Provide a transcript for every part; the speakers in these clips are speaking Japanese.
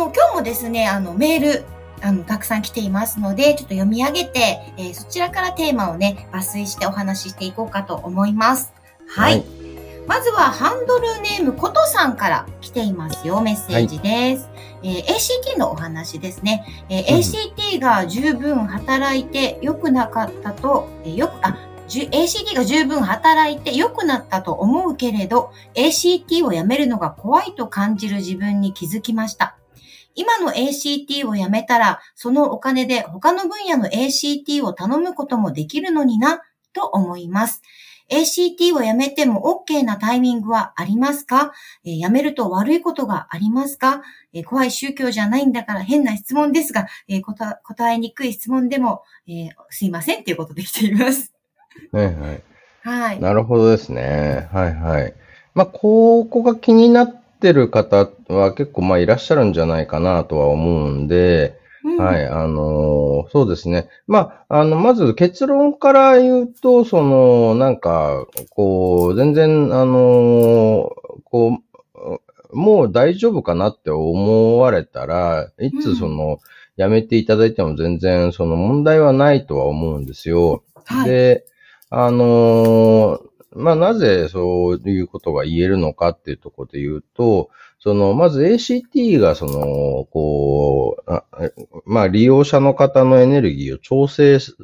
の今日もですねあのメールあの、たくさん来ていますので、ちょっと読み上げて、えーそちらからテーマをね、抜粋してお話ししていこうかと思います。はい。はいまずは、ハンドルネームことさんから来ていますよ。メッセージです。えー ACT のお話ですね。えーうん ACT が十分働いて良くなかったと、えーよく、あ、ACT が十分働いて良くなったと思うけれど、ACT をやめるのが怖いと感じる自分に気づきました。今の ACT をやめたら、そのお金で他の分野の ACT を頼むこともできるのにな、と思います。ACT をやめても OK なタイミングはありますか、えーやめると悪いことがありますか、えー怖い宗教じゃないんだから変な質問ですが、えー答答えにくい質問でも、えーすいませんということで来ています。はいはい。はい。なるほどですね。はいはい。まあ、ここが気になってる方は結構まあいらっしゃるんじゃないかなとは思うんで、うんはい、あのーそうですね。まあ、あの、まず結論から言うと、その、なんか、こう、全然、あのーこう、もう大丈夫かなって思われたら、いつその、やめていただいても全然その問題はないとは思うんですよ。はい。で、あのーまあ、なぜそういうことが言えるのかっていうところで言うと、その、まず ACT がその、こう、あまあ、利用者の方のエネルギーを調整し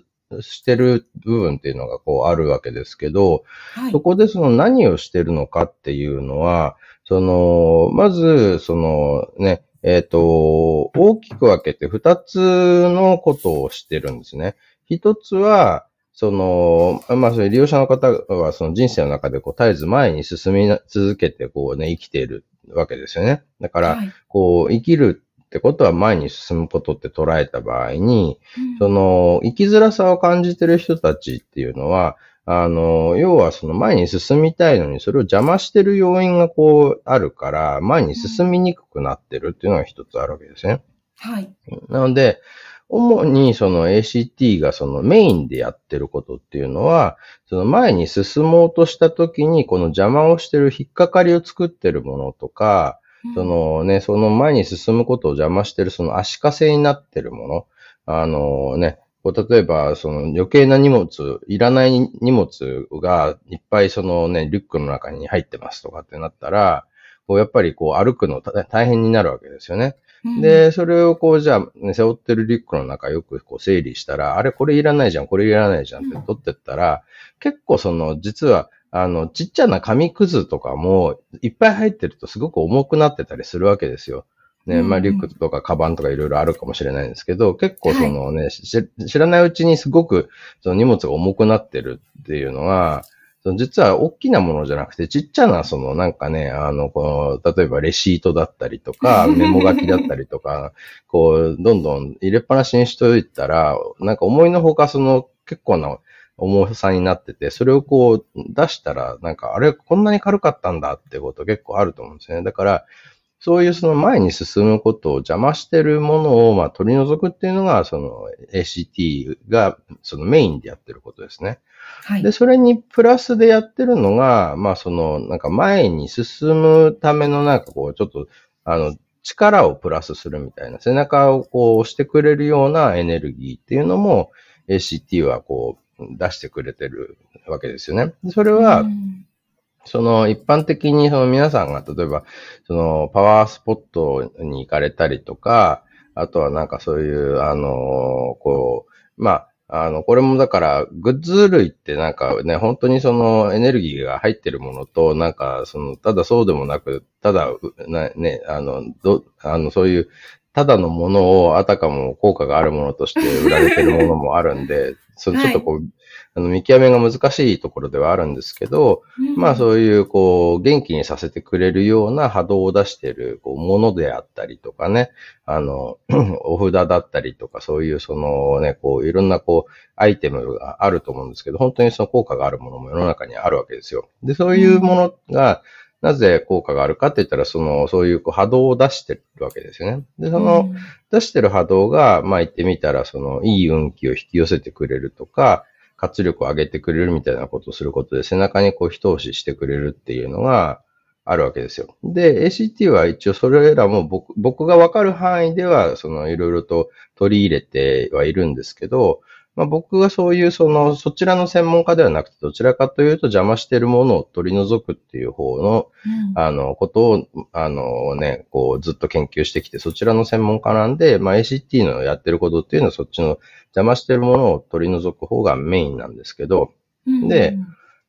してる部分っていうのがこうあるわけですけど、はいそ。こでその何をしてるのかっていうのは、その、まず、そのね、えっ、と、大きく分けて二つのことをしてるんですね。一つは、その、まあ、それ利用者の方はその人生の中でこう絶えず前に進み続けてこうね、生きているわけですよね。だから、はいこう、生きるってことは前に進むことって捉えた場合に、その、生きづらさを感じてる人たちっていうのは、あの、要はその前に進みたいのに、それを邪魔してる要因がこうあるから、前に進みにくくなってるっていうのが一つあるわけですね。はい。なので、主にその ACT がそのメインでやってることっていうのは、その前に進もうとした時にこの邪魔をしてる引っかかりを作ってるものとか、そのね、その前に進むことを邪魔してるその足かせになってるもの。あのね、こう例えば、その余計な荷物、いらない荷物がいっぱいそのね、リュックの中に入ってますとかってなったら、こうやっぱりこう歩くの大大変になるわけですよね。うん、で、それをこう、じゃあ、ね、背負ってるリュックの中よくこう整理したら、あれこれいらないじゃん、これいらないじゃんって取ってったら、結構その、実は、あの、ちっちゃな紙くずとかもいっぱい入ってるとすごく重くなってたりするわけですよ。ね、まあ、うんリュックとかカバンとかいろいろあるかもしれないんですけど、結構そのね、し知らないうちにすごくその荷物が重くなってるっていうのは、実は大きなものじゃなくて、ちっちゃな、そのなんかね、あの、この、例えばレシートだったりとか、メモ書きだったりとか、こう、どんどん入れっぱなしにしといたら、なんか思いのほかその結構な重さになってて、それをこう出したら、なんかあれこんなに軽かったんだってこと結構あると思うんですね。だから、そういうその前に進むことを邪魔してるものをまあ取り除くっていうのが、その ACT がそのメインでやってることですね。はい。で、それにプラスでやってるのが、まあその、なんか前に進むためのなんかこう、ちょっと、あの、力をプラスするみたいな、背中をこう押してくれるようなエネルギーっていうのも ACT はこう出してくれてるわけですよね。でそれは、うんその一般的にその皆さんが例えばそのパワースポットに行かれたりとか、あとはなんかそういう、あの、こう、まあ、あの、これもだから、グッズ類ってなんかね、本当にそのエネルギーが入ってるものと、なんか、その、ただそうでもなく、ただ、ね、あの、ど、あの、そういうただのものをあたかも効果があるものとして売られてるものもあるんで、それちょっとこう、あの見極めが難しいところではあるんですけど、うんまあそういうこう元気にさせてくれるような波動を出しているこうものであったりとかね、あの、お札だったりとかそういうそのね、こういろんなこうアイテムがあると思うんですけど、本当にその効果があるものも世の中にあるわけですよ。で、そういうものが、なぜ効果があるかって言ったら、その、そういう波動を出してるわけですよね。で、その、出してる波動が、まあ言ってみたら、その、いい運気を引き寄せてくれるとか、活力を上げてくれるみたいなことをすることで、背中にこう、一押ししてくれるっていうのが、あるわけですよ。で、ACT は一応それらも僕、僕がわかる範囲では、その、いろいろと取り入れてはいるんですけど、まあ僕がそういう、その、そちらの専門家ではなくて、どちらかというと邪魔しているものを取り除くっていう方の、うん。あの、ことを、あのね、こう、ずっと研究してきて、そちらの専門家なんで、まあ ACT のやってることっていうのは、そっちの邪魔してるものを取り除く方がメインなんですけど、うん。で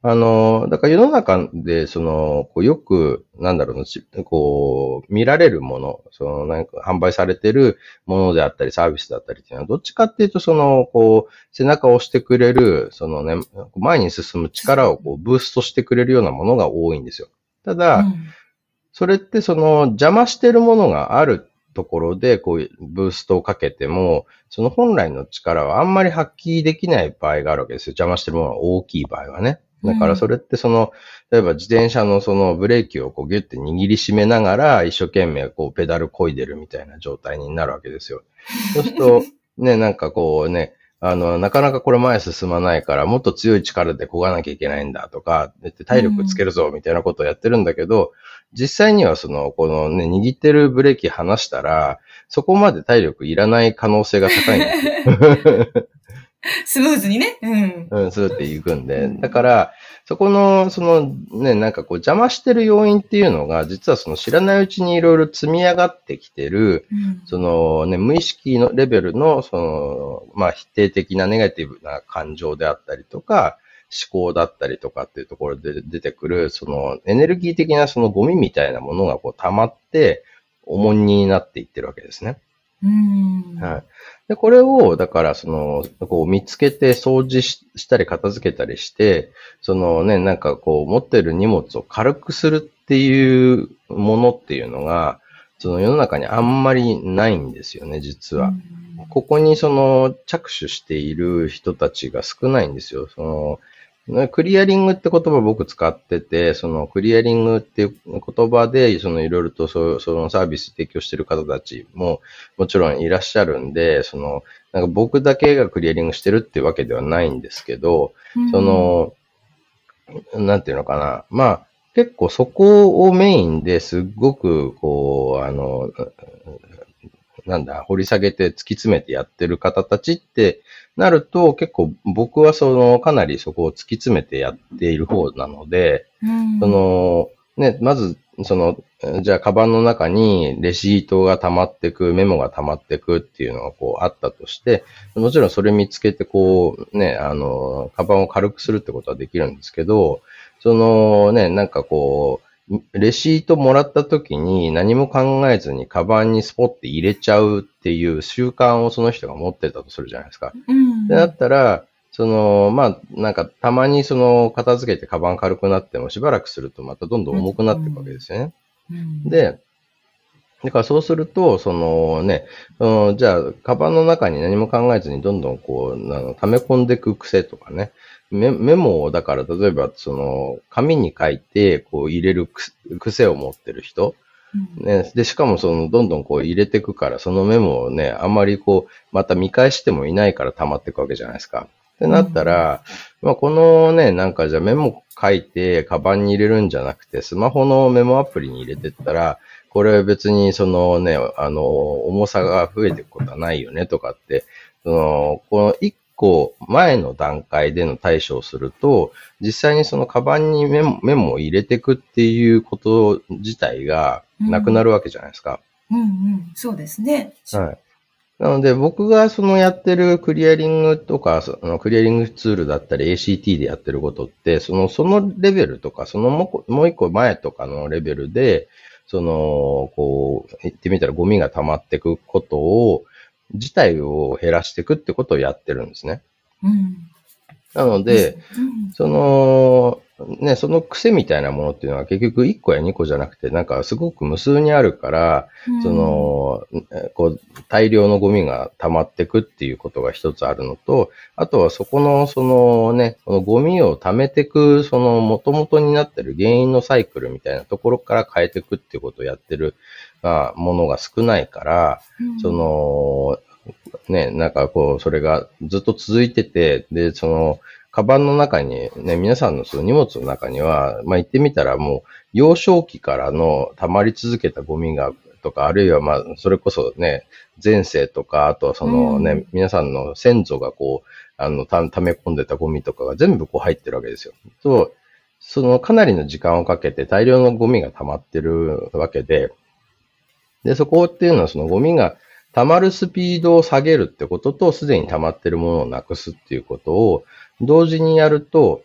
あの、だから世の中で、その、こうよく、なんだろうな、しこう、見られるもの、その、なんか、販売されてるものであったり、サービスだったりっていうのは、どっちかっていうと、その、こう、背中を押してくれる、そのね、前に進む力をこう、ブーストしてくれるようなものが多いんですよ。ただ、うんそれってその邪魔してるものがあるところでこうブーストをかけても、その本来の力はあんまり発揮できない場合があるわけですよ。邪魔してるものが大きい場合はね。だからそれってその、例えば自転車のそのブレーキをこうギュッて握りしめながら一生懸命こうペダル漕いでるみたいな状態になるわけですよ。そうすると、ね、なんかこうね、あの、なかなかこれ前進まないから、もっと強い力で漕がなきゃいけないんだとか、で体力つけるぞみたいなことをやってるんだけど、実際にはその、このね、握ってるブレーキ離したら、そこまで体力いらない可能性が高いんですよ。スムーズにね。うん。うん、そうやっていくんで。だから、そこの、そのね、なんかこう邪魔してる要因っていうのが、実はその知らないうちにいろいろ積み上がってきてる、うんそのね、無意識のレベルの、その、まあ否定的なネガティブな感情であったりとか、思考だったりとかっていうところで出てくる、そのエネルギー的なそのゴミみたいなものがこう溜まって、重荷になっていってるわけですね。うん。はい。で、これを、だから、その、こう見つけて掃除ししたり片付けたりして、そのね、なんかこう持ってる荷物を軽くするっていうものっていうのが、その世の中にあんまりないんですよね、実は。ここにその着手している人たちが少ないんですよ。その、ねクリアリングって言葉僕使ってて、そのクリアリングっていう言葉で、そのいろいろとそそのサービス提供してる方たちももちろんいらっしゃるんで、その、なんか僕だけがクリアリングしてるってわけではないんですけど、うんそ、の、なんていうのかな。まあ、結構そこをメインですっごく、こう、あの、なんだ、掘り下げて突き詰めてやってる方たちってなると、結構僕はその、かなりそこを突き詰めてやっている方なので、うん。そ、の、ね、まず、その、じゃあ、カバンの中にレシートが溜まってく、メモが溜まってくっていうのがこうあったとして、もちろんそれ見つけてこう、ね、あの、カバンを軽くするってことはできるんですけど、そのね、なんかこう、レシートもらった時に何も考えずにカバンにスポッて入れちゃうっていう習慣をその人が持ってたとするじゃないですか。うん。ってなったら、その、まあ、なんか、たまにその、片付けてカバン軽くなっても、しばらくするとまたどんどん重くなっていくわけですよね。うん、で、だからそうすると、そのね、そのじゃあ、カバンの中に何も考えずにどんどんこう、あの溜め込んでいく癖とかね、メメモを、だから例えば、その、紙に書いて、こう入れるく癖を持ってる人、うん。ね、で、しかもその、どんどんこう入れていくから、そのメモをね、あんまりこう、また見返してもいないから溜まっていくわけじゃないですか。ってなったら、まあ、このね、なんかじゃあメモ書いて、カバンに入れるんじゃなくて、スマホのメモアプリに入れてったら、これ別にそのね、あの、重さが増えていくことはないよねとかって、その、この一個前の段階での対処をすると、実際にそのカバンにメモメモを入れていくっていうこと自体がなくなるわけじゃないですか。うんうん。そうですね。はい。なので、僕がそのやってるクリアリングとか、そのクリアリングツールだったり ACT でやってることって、その、そのレベルとか、そのもうこもう一個前とかのレベルで、その、こう、言ってみたらゴミが溜まっていくことを、自体を減らしていくってことをやってるんですね。うん。なので、うんその、ね、その癖みたいなものっていうのは結局1個や2個じゃなくて、なんかすごく無数にあるから、そ、の、こう、大量のゴミが溜まってくっていうことが一つあるのと、あとはそこの、そのね、このゴミを溜めてく、その元々になってる原因のサイクルみたいなところから変えていくっていうことをやってる、まあ、ものが少ないから、うん。そ、の、ね、なんかこう、それがずっと続いてて、で、その、カバンの中に、ね、皆さんのその荷物の中には、まあ言ってみたらもう、幼少期からの溜まり続けたゴミが、とか、あるいはまあ、それこそね、前世とか、あとはそのね、うん皆さんの先祖がこう、あの、た溜め込んでたゴミとかが全部こう入ってるわけですよ。そう、そのかなりの時間をかけて大量のゴミが溜まってるわけで、で、そこっていうのはそのゴミが溜まるスピードを下げるってことと、すでに溜まってるものをなくすっていうことを同時にやると、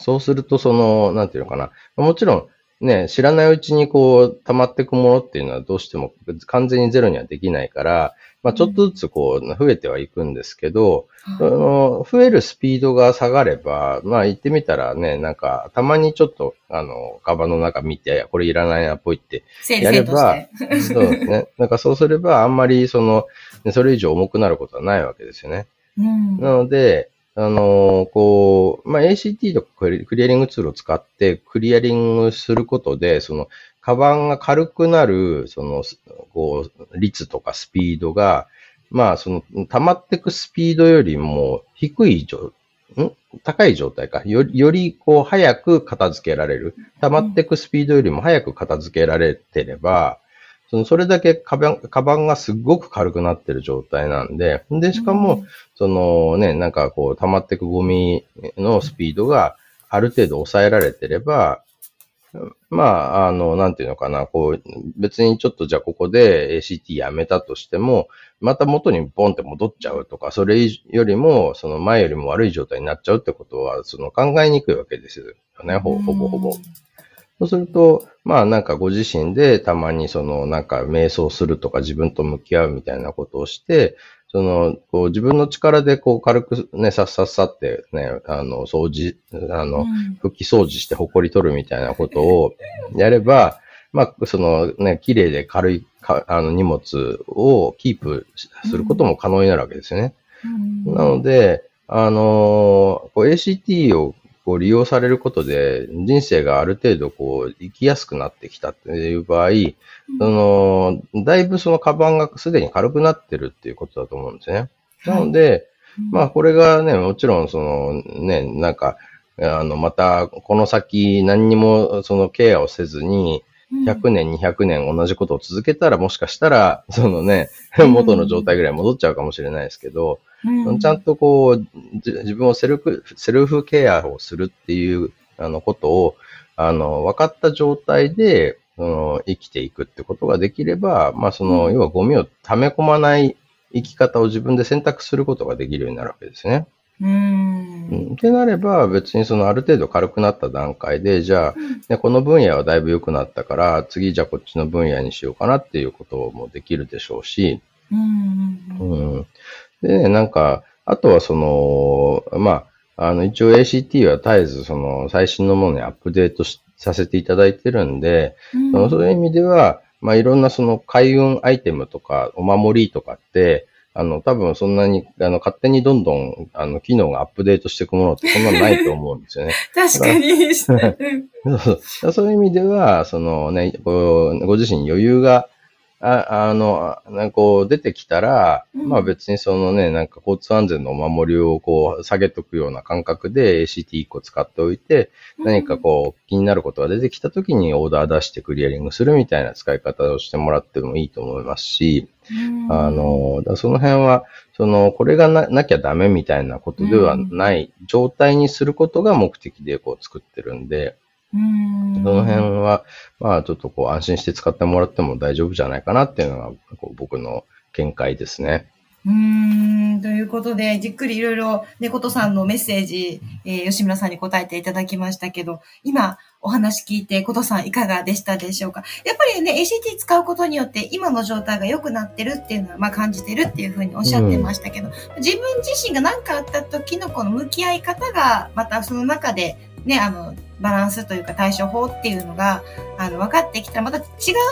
そうするとその、なんていうのかな。もちろん、ね、知らないうちにこう、溜まっていくものっていうのはどうしても完全にゼロにはできないから、まあちょっとずつこう、増えてはいくんですけど、あの、増えるスピードが下がれば、まあ言ってみたらね、なんか、たまにちょっと、あの、カバンの中見て、これいらないな、ぽいってやればて。そうですね。なんかそうすれば、あんまりその、ねそれ以上重くなることはないわけですよね。うん。なので、あのこう、まあ、ACT とかクリアリングツールを使ってクリアリングすることで、その、カバンが軽くなる、その、こう、率とかスピードが、まあ、その、溜まってくスピードよりも低い状、ん？高い状態か。より、より、こう、早く片付けられる。溜まってくスピードよりも早く片付けられてれば、その、それだけカバン、カバンがすごく軽くなってる状態なんで、で、しかも、そのね、なんかこう、溜まっていくゴミのスピードがある程度抑えられてれば、まあ、あの、なんていうのかな、こう、別にちょっとじゃあここで ACT やめたとしても、また元にボンって戻っちゃうとか、それよりも、その前よりも悪い状態になっちゃうってことは、その考えにくいわけですよね、ほほぼほぼ。そうすると、まあなんかご自身でたまにそのなんか瞑想するとか自分と向き合うみたいなことをして、その、こう自分の力でこう軽くね、さっさっさってね、あの、掃除、あの、うん。拭き掃除して埃取るみたいなことをやれば、まあ、そのね、綺麗で軽いかあの荷物をキープすることも可能になるわけですよね。うん。なので、あのこう ACT をこう利用されることで、人生がある程度こう生きやすくなってきたっていう場合、その、だいぶそのカバンがすでに軽くなってるっていうことだと思うんですね。なので、まあこれがね、もちろんそのね、なんか、あの、またこの先何にもそのケアをせずに、100年、200年同じことを続けたら、もしかしたら、そのね、うん。元の状態ぐらい戻っちゃうかもしれないですけど、うんちゃんとこう、じ自分をセルフ、セルフケアをするっていう、あの、ことを、あの、分かった状態で、その、生きていくってことができれば、まあ、その、うん要はゴミを溜め込まない生き方を自分で選択することができるようになるわけですね。うんうん。ってなれば、別にその、ある程度軽くなった段階で、じゃあ、ね、この分野はだいぶ良くなったから、次じゃあこっちの分野にしようかなっていうこともできるでしょうし、うん。でね、なんか、あとはその、まあ、あの、一応 ACT は絶えずその最新のものにアップデートしさせていただいてるんで、うんそのそういう意味では、まあ、いろんなその開運アイテムとかお守りとかって、あの、多分そんなに、あの、勝手にどんどん、あの、機能がアップデートしていくものってそんなのないと思うんですよね。確かに。うん そうそうそういう意味では、そのね、こうご自身に余裕が、ああの、なんかこう出てきたら、うん。まあ別にそのね、なんか交通安全のお守りをこう下げとくような感覚で ACT1 個使っておいて、何かこう気になることが出てきた時にオーダー出してクリアリングするみたいな使い方をしてもらってもいいと思いますし、うん。あの、だその辺は、その、これがななきゃダメみたいなことではない状態にすることが目的でこう作ってるんで、うん。その辺は、まあちょっとこう安心して使ってもらっても大丈夫じゃないかなっていうのがこう僕の見解ですね。うーん、ということで、じっくりいろいろ猫とさんのメッセージ、えー吉村さんに答えていただきましたけど、今、お話聞いて、ことさんいかがでしたでしょうか？やっぱりね、ACT 使うことによって今の状態が良くなってるっていうのは、まあ感じてるっていうふうにおっしゃってましたけど、うん、自分自身が何かあった時のこの向き合い方が、またその中でね、あの、バランスというか対処法っていうのが、あの、分かってきたら、また違う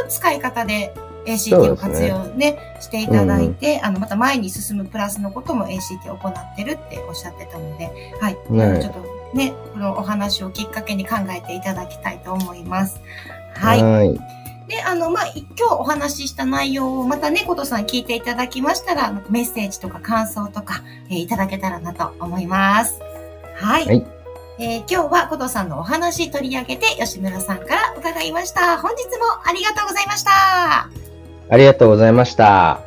使い方で ACT を活用ね、ねしていただいて、うん、あの、また前に進むプラスのことも ACT を行ってるっておっしゃってたので、はい。ね、ちょっとね、このお話をきっかけに考えていただきたいと思います。はい。はいで、あの、まあ、今日お話しした内容をまたね、ことさん聞いていただきましたら、メッセージとか感想とか、えー、いただけたらなと思います。はい。はいえー、今日はコトさんのお話取り上げて吉村さんから伺いました。本日もありがとうございました。ありがとうございました。